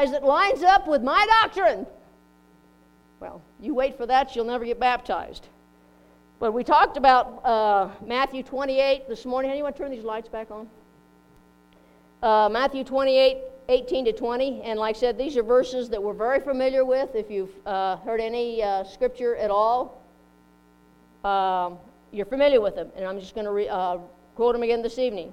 that lines up with my doctrine. Well, you wait for that, you'll never get baptized. But we talked about uh, Matthew 28 this morning. Anyone turn these lights back on? Uh, Matthew 28, 18 to 20. And like I said, these are verses that we're very familiar with. If you've uh, heard any uh, scripture at all, um, you're familiar with them. And I'm just going to re- uh, quote them again this evening.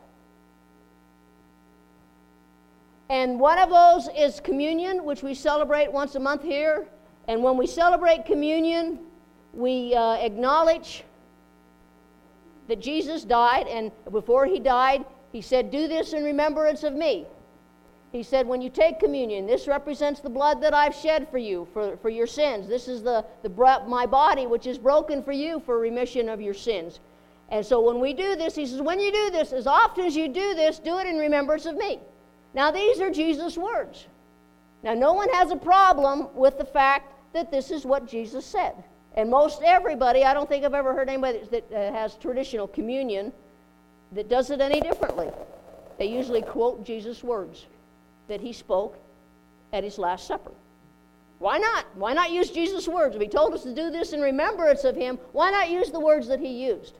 And one of those is communion, which we celebrate once a month here. And when we celebrate communion, we uh, acknowledge that Jesus died, and before he died, he said, Do this in remembrance of me. He said, When you take communion, this represents the blood that I've shed for you, for, for your sins. This is the, the my body, which is broken for you for remission of your sins. And so when we do this, he says, When you do this, as often as you do this, do it in remembrance of me. Now, these are Jesus' words. Now, no one has a problem with the fact that this is what Jesus said. And most everybody, I don't think I've ever heard anybody that, uh, has traditional communion that does it any differently. They usually quote Jesus' words that he spoke at his Last Supper. Why not? Why not use Jesus' words? If he told us to do this in remembrance of him, why not use the words that he used?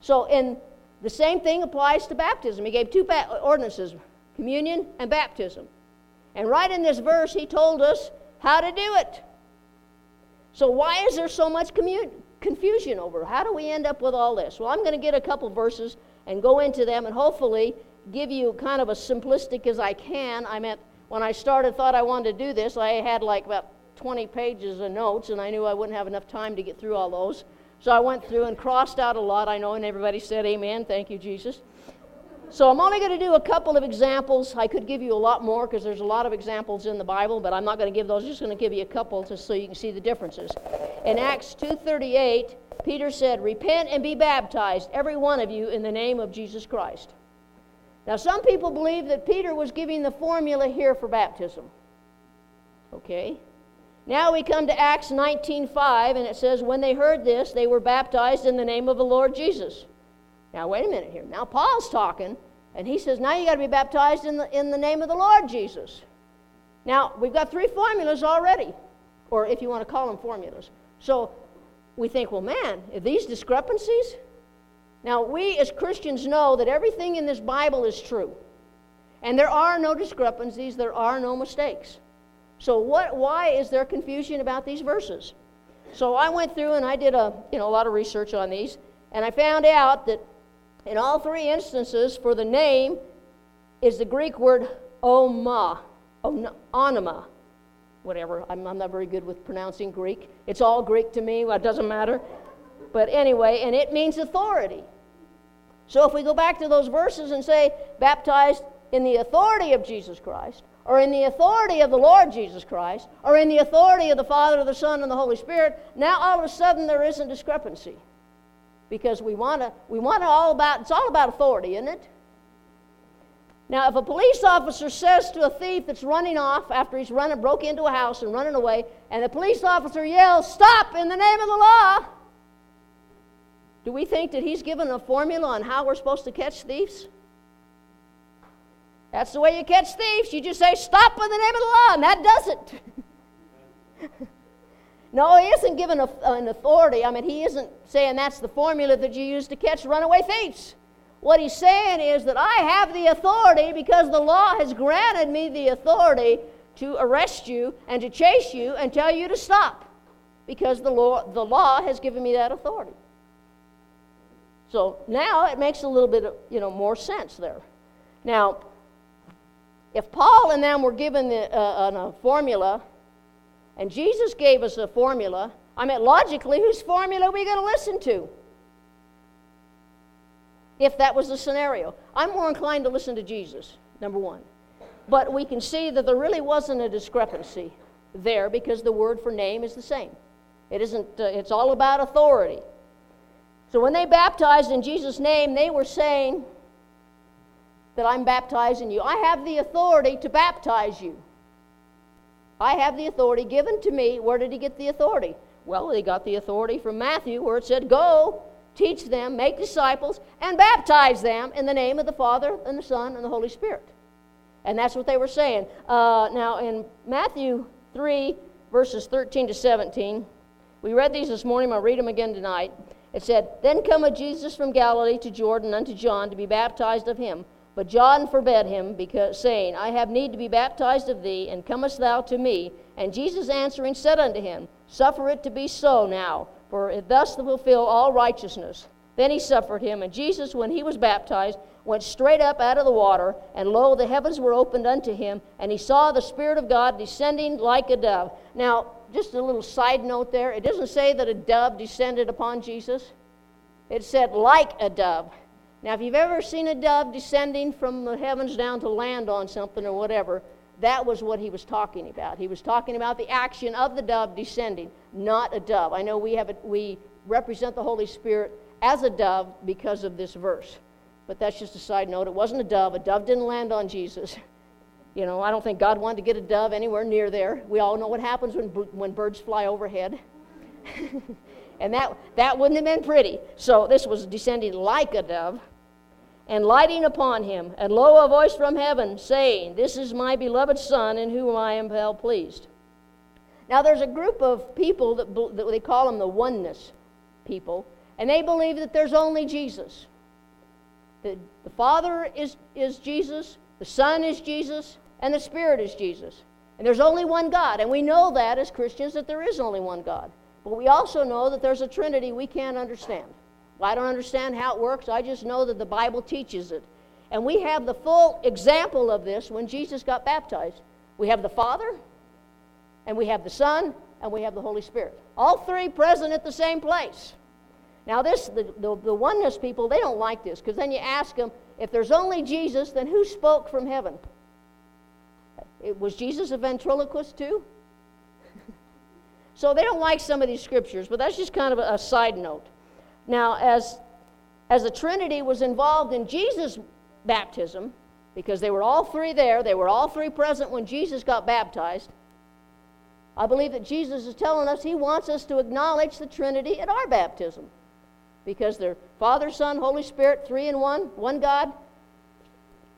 So, in the same thing applies to baptism. He gave two ba- ordinances communion and baptism. And right in this verse, he told us how to do it. So, why is there so much commun- confusion over? How do we end up with all this? Well, I'm going to get a couple verses and go into them and hopefully give you kind of a simplistic as I can. I meant when I started, thought I wanted to do this, I had like about 20 pages of notes, and I knew I wouldn't have enough time to get through all those. So I went through and crossed out a lot, I know, and everybody said, Amen. Thank you, Jesus. So I'm only going to do a couple of examples. I could give you a lot more because there's a lot of examples in the Bible, but I'm not going to give those. I'm just going to give you a couple just so you can see the differences. In Acts 2:38, Peter said, "Repent and be baptized, every one of you, in the name of Jesus Christ." Now, some people believe that Peter was giving the formula here for baptism. Okay? Now we come to Acts 19:5 and it says when they heard this they were baptized in the name of the Lord Jesus. Now, wait a minute here. Now, Paul's talking, and he says, now you got to be baptized in the, in the name of the Lord Jesus. Now, we've got three formulas already, or if you want to call them formulas. So we think, well, man, if these discrepancies? Now, we as Christians know that everything in this Bible is true. And there are no discrepancies, there are no mistakes. So, what, why is there confusion about these verses? So, I went through and I did a, you know, a lot of research on these, and I found out that in all three instances, for the name is the Greek word oma, onoma, whatever. I'm, I'm not very good with pronouncing Greek. It's all Greek to me, well, it doesn't matter. But anyway, and it means authority. So if we go back to those verses and say, baptized in the authority of Jesus Christ, or in the authority of the Lord Jesus Christ, or in the authority of the Father, the Son, and the Holy Spirit, now all of a sudden there isn't discrepancy because we want to we want it all about it's all about authority isn't it? Now if a police officer says to a thief that's running off after he's running broke into a house and running away and the police officer yells stop in the name of the law do we think that he's given a formula on how we're supposed to catch thieves? That's the way you catch thieves. You just say stop in the name of the law and that does it No, he isn't given a, an authority. I mean, he isn't saying that's the formula that you use to catch runaway thieves. What he's saying is that I have the authority because the law has granted me the authority to arrest you and to chase you and tell you to stop because the law, the law has given me that authority. So now it makes a little bit of, you know, more sense there. Now, if Paul and them were given the, uh, a formula and Jesus gave us a formula. I mean, logically, whose formula are we going to listen to? If that was the scenario. I'm more inclined to listen to Jesus, number one. But we can see that there really wasn't a discrepancy there because the word for name is the same. It isn't, uh, it's all about authority. So when they baptized in Jesus' name, they were saying that I'm baptizing you. I have the authority to baptize you. I have the authority given to me. Where did he get the authority? Well, he got the authority from Matthew, where it said, Go, teach them, make disciples, and baptize them in the name of the Father, and the Son, and the Holy Spirit. And that's what they were saying. Uh, now, in Matthew 3, verses 13 to 17, we read these this morning. I'll read them again tonight. It said, Then cometh Jesus from Galilee to Jordan unto John to be baptized of him. But John forbade him, because, saying, I have need to be baptized of thee, and comest thou to me? And Jesus answering said unto him, Suffer it to be so now, for thus fulfill all righteousness. Then he suffered him, and Jesus, when he was baptized, went straight up out of the water, and lo, the heavens were opened unto him, and he saw the Spirit of God descending like a dove. Now, just a little side note there it doesn't say that a dove descended upon Jesus, it said like a dove. Now, if you've ever seen a dove descending from the heavens down to land on something or whatever, that was what he was talking about. He was talking about the action of the dove descending, not a dove. I know we have a, we represent the Holy Spirit as a dove because of this verse. But that's just a side note. It wasn't a dove. A dove didn't land on Jesus. You know, I don't think God wanted to get a dove anywhere near there. We all know what happens when, when birds fly overhead. and that, that wouldn't have been pretty. So this was descending like a dove and lighting upon him. And lo, a voice from heaven saying, This is my beloved Son, in whom I am well pleased. Now, there's a group of people that, that they call them the oneness people, and they believe that there's only Jesus. The, the Father is, is Jesus, the Son is Jesus, and the Spirit is Jesus. And there's only one God. And we know that as Christians that there is only one God. But we also know that there's a Trinity we can't understand. Well, I don't understand how it works. I just know that the Bible teaches it. And we have the full example of this when Jesus got baptized. We have the Father, and we have the Son, and we have the Holy Spirit. All three present at the same place. Now, this the, the, the oneness people, they don't like this because then you ask them, if there's only Jesus, then who spoke from heaven? It, was Jesus a ventriloquist too? So they don't like some of these scriptures, but that's just kind of a, side note. Now, as, as the Trinity was involved in Jesus' baptism, because they were all three there, they were all three present when Jesus got baptized, I believe that Jesus is telling us he wants us to acknowledge the Trinity at our baptism. Because they're Father, Son, Holy Spirit, three in one, one God,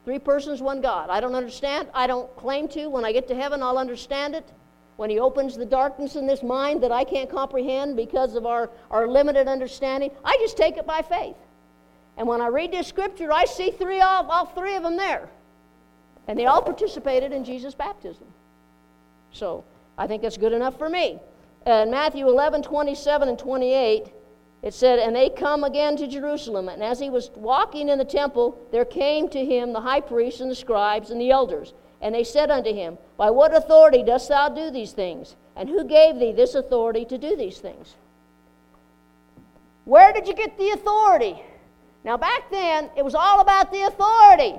Three persons, one God. I don't understand. I don't claim to. When I get to heaven, I'll understand it. When He opens the darkness in this mind that I can't comprehend because of our, our limited understanding, I just take it by faith. And when I read this scripture, I see three of, all three of them there. And they all participated in Jesus' baptism. So I think that's good enough for me. Uh, in Matthew 11, 27 and 28 it said, And they come again to Jerusalem. And as he was walking in the temple, there came to him the high priests and the scribes and the elders. And they said unto him, By what authority dost thou do these things? And who gave thee this authority to do these things? Where did you get the authority? Now, back then, it was all about the authority.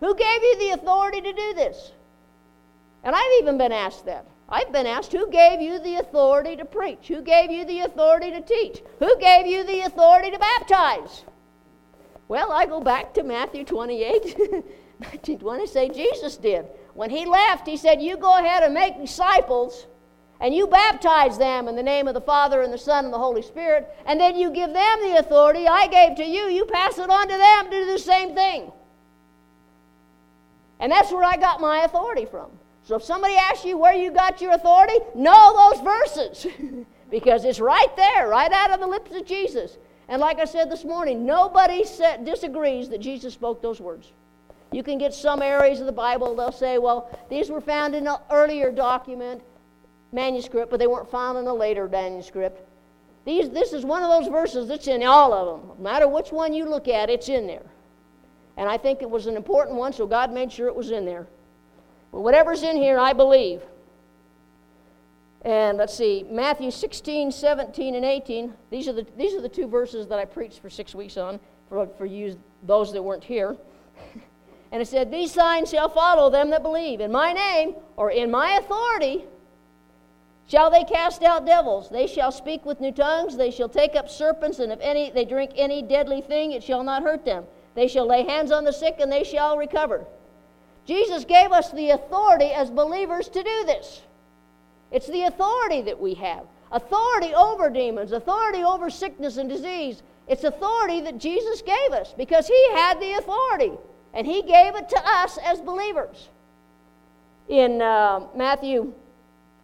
Who gave you the authority to do this? And I've even been asked that. I've been asked, who gave you the authority to preach? Who gave you the authority to teach? Who gave you the authority to baptize? Well, I go back to Matthew 28, 19, 20, say Jesus did. When he left, he said, You go ahead and make disciples, and you baptize them in the name of the Father and the Son and the Holy Spirit, and then you give them the authority I gave to you. You pass it on to them to do the same thing. And that's where I got my authority from. So if somebody asks you where you got your authority, know those verses because it's right there, right out of the lips of Jesus. And like I said this morning, nobody disagrees that Jesus spoke those words. You can get some areas of the Bible, they'll say, well, these were found in an earlier document, manuscript, but they weren't found in a later manuscript. These, this is one of those verses that's in all of them. No matter which one you look at, it's in there. And I think it was an important one, so God made sure it was in there. But whatever's in here, I believe. And let's see, Matthew 16, 17, and 18. These are the, these are the two verses that I preached for six weeks on for, for you, those that weren't here. and it said, These signs shall follow them that believe. In my name, or in my authority, Shall they cast out devils? They shall speak with new tongues. They shall take up serpents, and if any they drink any deadly thing, it shall not hurt them. They shall lay hands on the sick, and they shall recover. Jesus gave us the authority as believers to do this. It's the authority that we have authority over demons, authority over sickness and disease. It's authority that Jesus gave us because He had the authority, and He gave it to us as believers. In uh, Matthew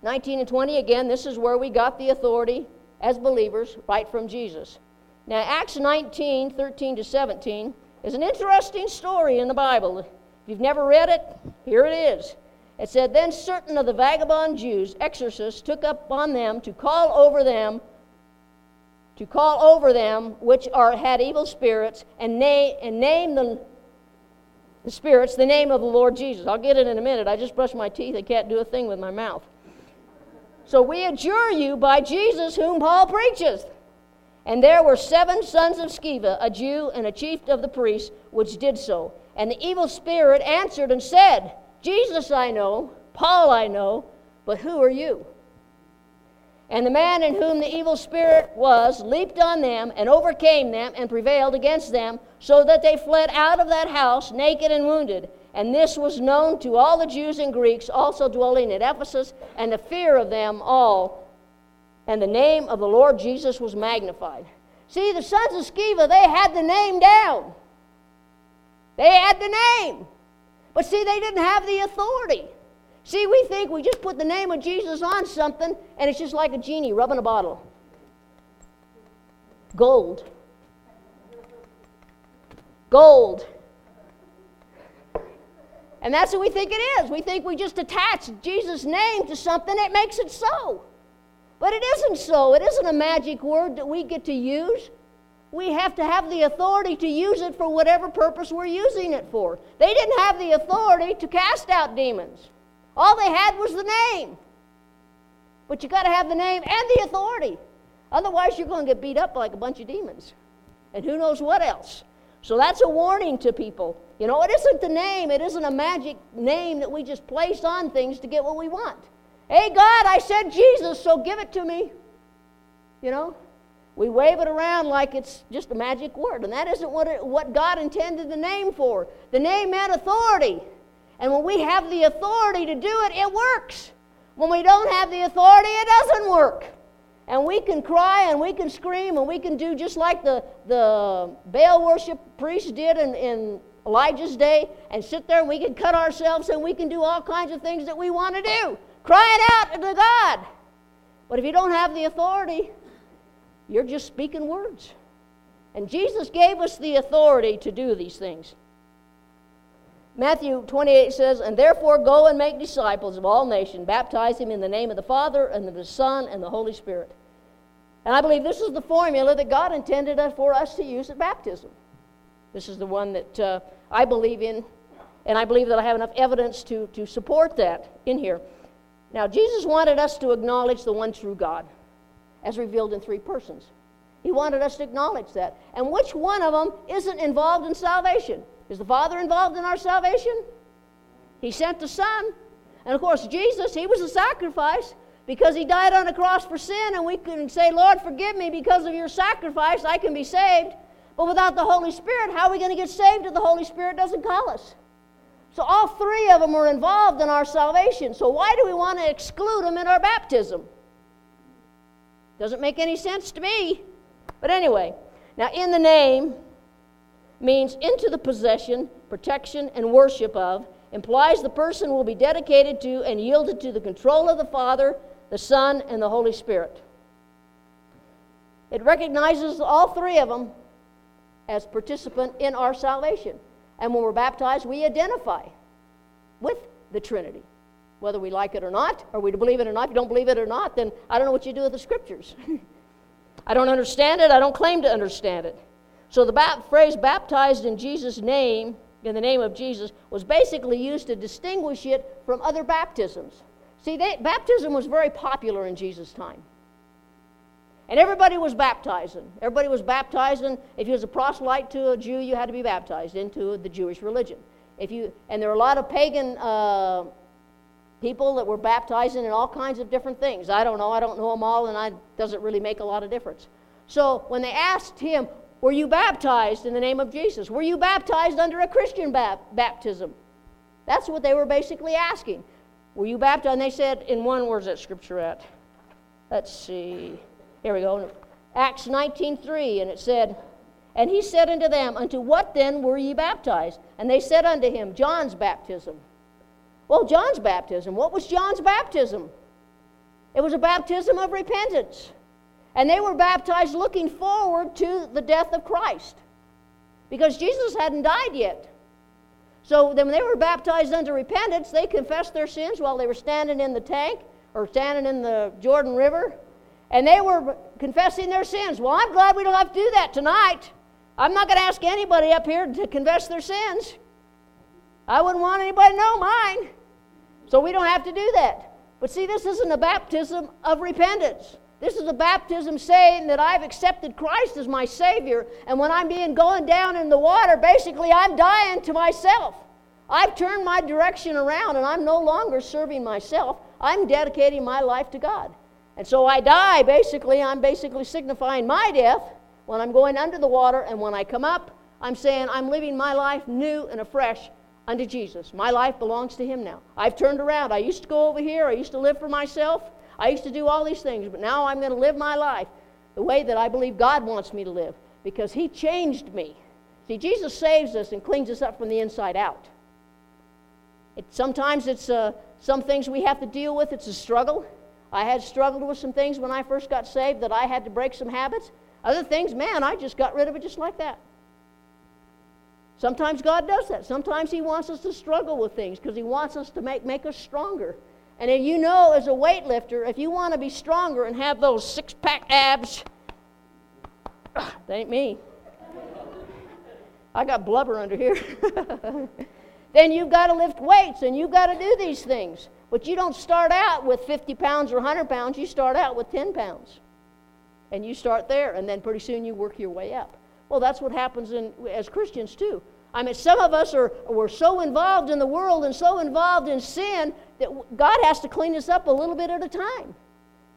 19 and 20, again, this is where we got the authority as believers right from Jesus. Now, Acts 19, 13 to 17 is an interesting story in the Bible. If you've never read it, here it is. It said, Then certain of the vagabond Jews, exorcists, took upon them to call over them, to call over them which are had evil spirits, and name, and name the, the spirits the name of the Lord Jesus. I'll get it in a minute. I just brushed my teeth. I can't do a thing with my mouth. So we adjure you by Jesus whom Paul preaches. And there were seven sons of Sceva, a Jew and a chief of the priests, which did so. And the evil spirit answered and said, Jesus I know, Paul I know, but who are you? And the man in whom the evil spirit was leaped on them and overcame them and prevailed against them, so that they fled out of that house naked and wounded. And this was known to all the Jews and Greeks also dwelling at Ephesus, and the fear of them all. And the name of the Lord Jesus was magnified. See, the sons of Sceva, they had the name down. They had the name. But see, they didn't have the authority. See, we think we just put the name of Jesus on something, and it's just like a genie rubbing a bottle. Gold. Gold. And that's what we think it is. We think we just attach Jesus' name to something, it makes it so. But it isn't so. It isn't a magic word that we get to use. We have to have the authority to use it for whatever purpose we're using it for. They didn't have the authority to cast out demons, all they had was the name. But you got to have the name and the authority. Otherwise, you're going to get beat up like a bunch of demons. And who knows what else. So that's a warning to people. You know, it isn't the name, it isn't a magic name that we just place on things to get what we want. Hey, God, I said Jesus, so give it to me. You know? We wave it around like it's just a magic word, and that isn't what, it, what God intended the name for. The name meant authority. And when we have the authority to do it, it works. When we don't have the authority, it doesn't work. And we can cry and we can scream and we can do just like the, the Baal worship priests did in, in Elijah's day and sit there and we can cut ourselves and we can do all kinds of things that we want to do, crying out to God. But if you don't have the authority, you're just speaking words. And Jesus gave us the authority to do these things. Matthew 28 says, And therefore go and make disciples of all nations, baptize them in the name of the Father, and of the Son, and the Holy Spirit. And I believe this is the formula that God intended for us to use at baptism. This is the one that uh, I believe in, and I believe that I have enough evidence to, to support that in here. Now, Jesus wanted us to acknowledge the one true God as revealed in three persons. He wanted us to acknowledge that. And which one of them isn't involved in salvation? Is the Father involved in our salvation? He sent the Son. And of course, Jesus, He was a sacrifice because He died on the cross for sin, and we can say, Lord, forgive me because of your sacrifice, I can be saved. But without the Holy Spirit, how are we going to get saved if the Holy Spirit doesn't call us? So all three of them are involved in our salvation. So why do we want to exclude them in our baptism? Doesn't make any sense to me. But anyway, now in the name means into the possession, protection, and worship of, implies the person will be dedicated to and yielded to the control of the Father, the Son, and the Holy Spirit. It recognizes all three of them as participant in our salvation. And when we're baptized, we identify with the Trinity whether we like it or not, or we believe it or not. If you don't believe it or not, then I don't know what you do with the scriptures. I don't understand it. I don't claim to understand it. So the phrase baptized in Jesus' name, in the name of Jesus, was basically used to distinguish it from other baptisms. See, they, baptism was very popular in Jesus' time. And everybody was baptizing. Everybody was baptizing. If you was a proselyte to a Jew, you had to be baptized into the Jewish religion. If you, and there were a lot of pagan uh, people that were baptizing in all kinds of different things. I don't know, I don't know them all, and it doesn't really make a lot of difference. So when they asked him, Were you baptized in the name of Jesus? Were you baptized under a Christian baptism? That's what they were basically asking. Were you baptized? And they said, in one, where's that scripture at? Let's see. Here we go. Acts 19.3, and it said, And he said unto them, Unto what then were ye baptized? And they said unto him, John's baptism. Well, John's baptism. What was John's baptism? It was a baptism of repentance. And they were baptized looking forward to the death of Christ because Jesus hadn't died yet. So then, when they were baptized unto repentance, they confessed their sins while they were standing in the tank or standing in the Jordan River. And they were confessing their sins. Well, I'm glad we don't have to do that tonight. I'm not going to ask anybody up here to confess their sins. I wouldn't want anybody to know mine. So we don't have to do that. But see, this isn't a baptism of repentance. This is a baptism saying that I've accepted Christ as my Savior, and when I'm being going down in the water, basically I'm dying to myself. I've turned my direction around and I'm no longer serving myself. I'm dedicating my life to God. And so I die, basically, I'm basically signifying my death when I'm going under the water, and when I come up, I'm saying I'm living my life new and afresh unto Jesus. My life belongs to Him now. I've turned around. I used to go over here, I used to live for myself. I used to do all these things, but now I'm going to live my life the way that I believe God wants me to live because He changed me. See, Jesus saves us and cleans us up from the inside out. It, sometimes it's uh, some things we have to deal with, it's a struggle. I had struggled with some things when I first got saved that I had to break some habits. Other things, man, I just got rid of it just like that. Sometimes God does that. Sometimes He wants us to struggle with things because He wants us to make, make us stronger. And if you know, as a weightlifter, if you want to be stronger and have those six pack abs, that ain't me. I got blubber under here. then you've got to lift weights and you've got to do these things. But you don't start out with 50 pounds or 100 pounds, you start out with 10 pounds. And you start there, and then pretty soon you work your way up. Well, that's what happens in, as Christians, too. I mean, some of us are we're so involved in the world and so involved in sin that God has to clean us up a little bit at a time.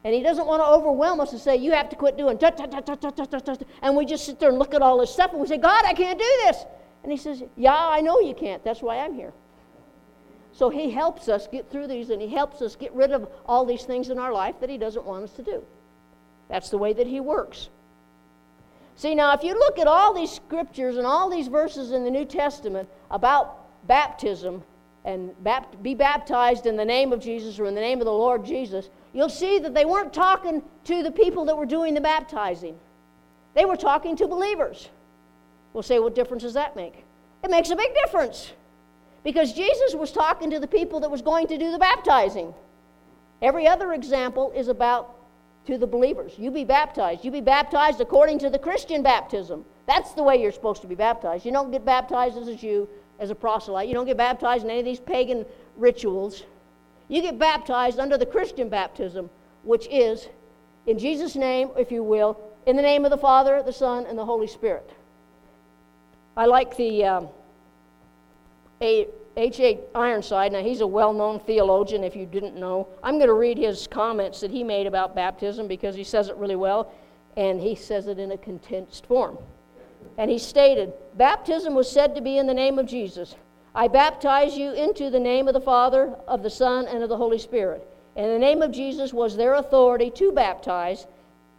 And He doesn't want to overwhelm us and say, You have to quit doing, and we just sit there and look at all this stuff and we say, God, I can't do this. And He says, Yeah, I know you can't. That's why I'm here. So He helps us get through these and He helps us get rid of all these things in our life that He doesn't want us to do. That's the way that He works. See, now, if you look at all these scriptures and all these verses in the New Testament about baptism, and be baptized in the name of Jesus or in the name of the Lord Jesus, you'll see that they weren't talking to the people that were doing the baptizing. They were talking to believers. We'll say, what difference does that make? It makes a big difference. Because Jesus was talking to the people that was going to do the baptizing. Every other example is about to the believers. You be baptized. You be baptized according to the Christian baptism. That's the way you're supposed to be baptized. You don't get baptized as a Jew as a proselyte. You don't get baptized in any of these pagan rituals. You get baptized under the Christian baptism, which is in Jesus' name, if you will, in the name of the Father, the Son, and the Holy Spirit. I like the um, H.A. Ironside. Now, he's a well known theologian, if you didn't know. I'm going to read his comments that he made about baptism because he says it really well, and he says it in a condensed form. And he stated, Baptism was said to be in the name of Jesus. I baptize you into the name of the Father, of the Son, and of the Holy Spirit. And the name of Jesus was their authority to baptize,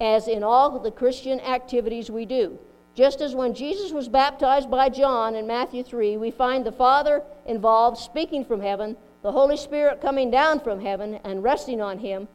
as in all the Christian activities we do. Just as when Jesus was baptized by John in Matthew 3, we find the Father involved speaking from heaven, the Holy Spirit coming down from heaven and resting on him.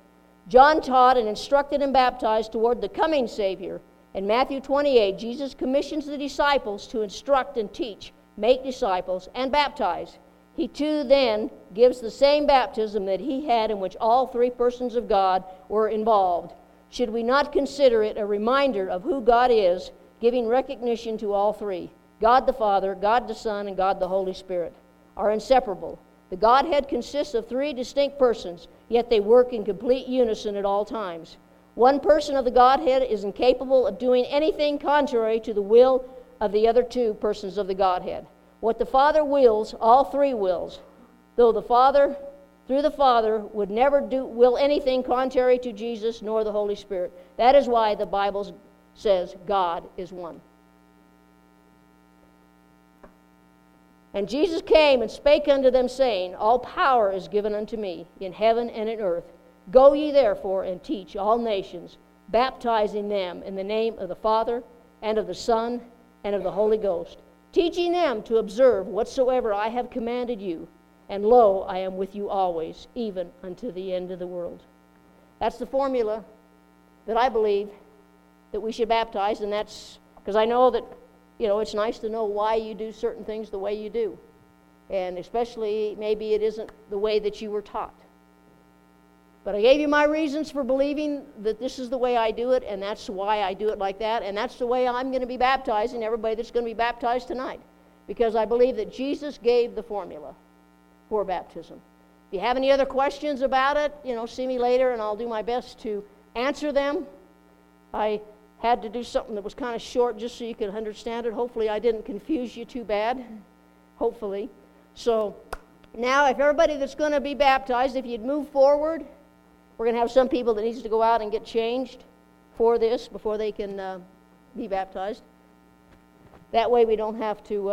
John taught and instructed and baptized toward the coming Savior in Matthew 28, Jesus commissions the disciples to instruct and teach, make disciples, and baptize. He too then gives the same baptism that he had in which all three persons of God were involved. Should we not consider it a reminder of who God is, giving recognition to all three? God the Father, God the Son, and God the Holy Spirit are inseparable. The Godhead consists of three distinct persons, yet they work in complete unison at all times. One person of the Godhead is incapable of doing anything contrary to the will of the other two persons of the Godhead. What the Father wills, all three wills. Though the Father through the Father would never do will anything contrary to Jesus nor the Holy Spirit. That is why the Bible says God is one. And Jesus came and spake unto them, saying, All power is given unto me in heaven and in earth. Go ye therefore and teach all nations, baptizing them in the name of the Father, and of the Son, and of the Holy Ghost, teaching them to observe whatsoever I have commanded you. And lo, I am with you always, even unto the end of the world. That's the formula that I believe that we should baptize, and that's because I know that you know, it's nice to know why you do certain things the way you do. And especially, maybe it isn't the way that you were taught. But I gave you my reasons for believing that this is the way I do it, and that's why I do it like that, and that's the way I'm going to be baptizing everybody that's going to be baptized tonight. Because I believe that Jesus gave the formula for baptism. If you have any other questions about it, you know, see me later, and I'll do my best to answer them. I had to do something that was kind of short just so you could understand it. Hopefully, I didn't confuse you too bad. Hopefully. So, now, if everybody that's going to be baptized, if you'd move forward, we're going to have some people that needs to go out and get changed for this before they can uh, be baptized. That way, we don't have to. Uh,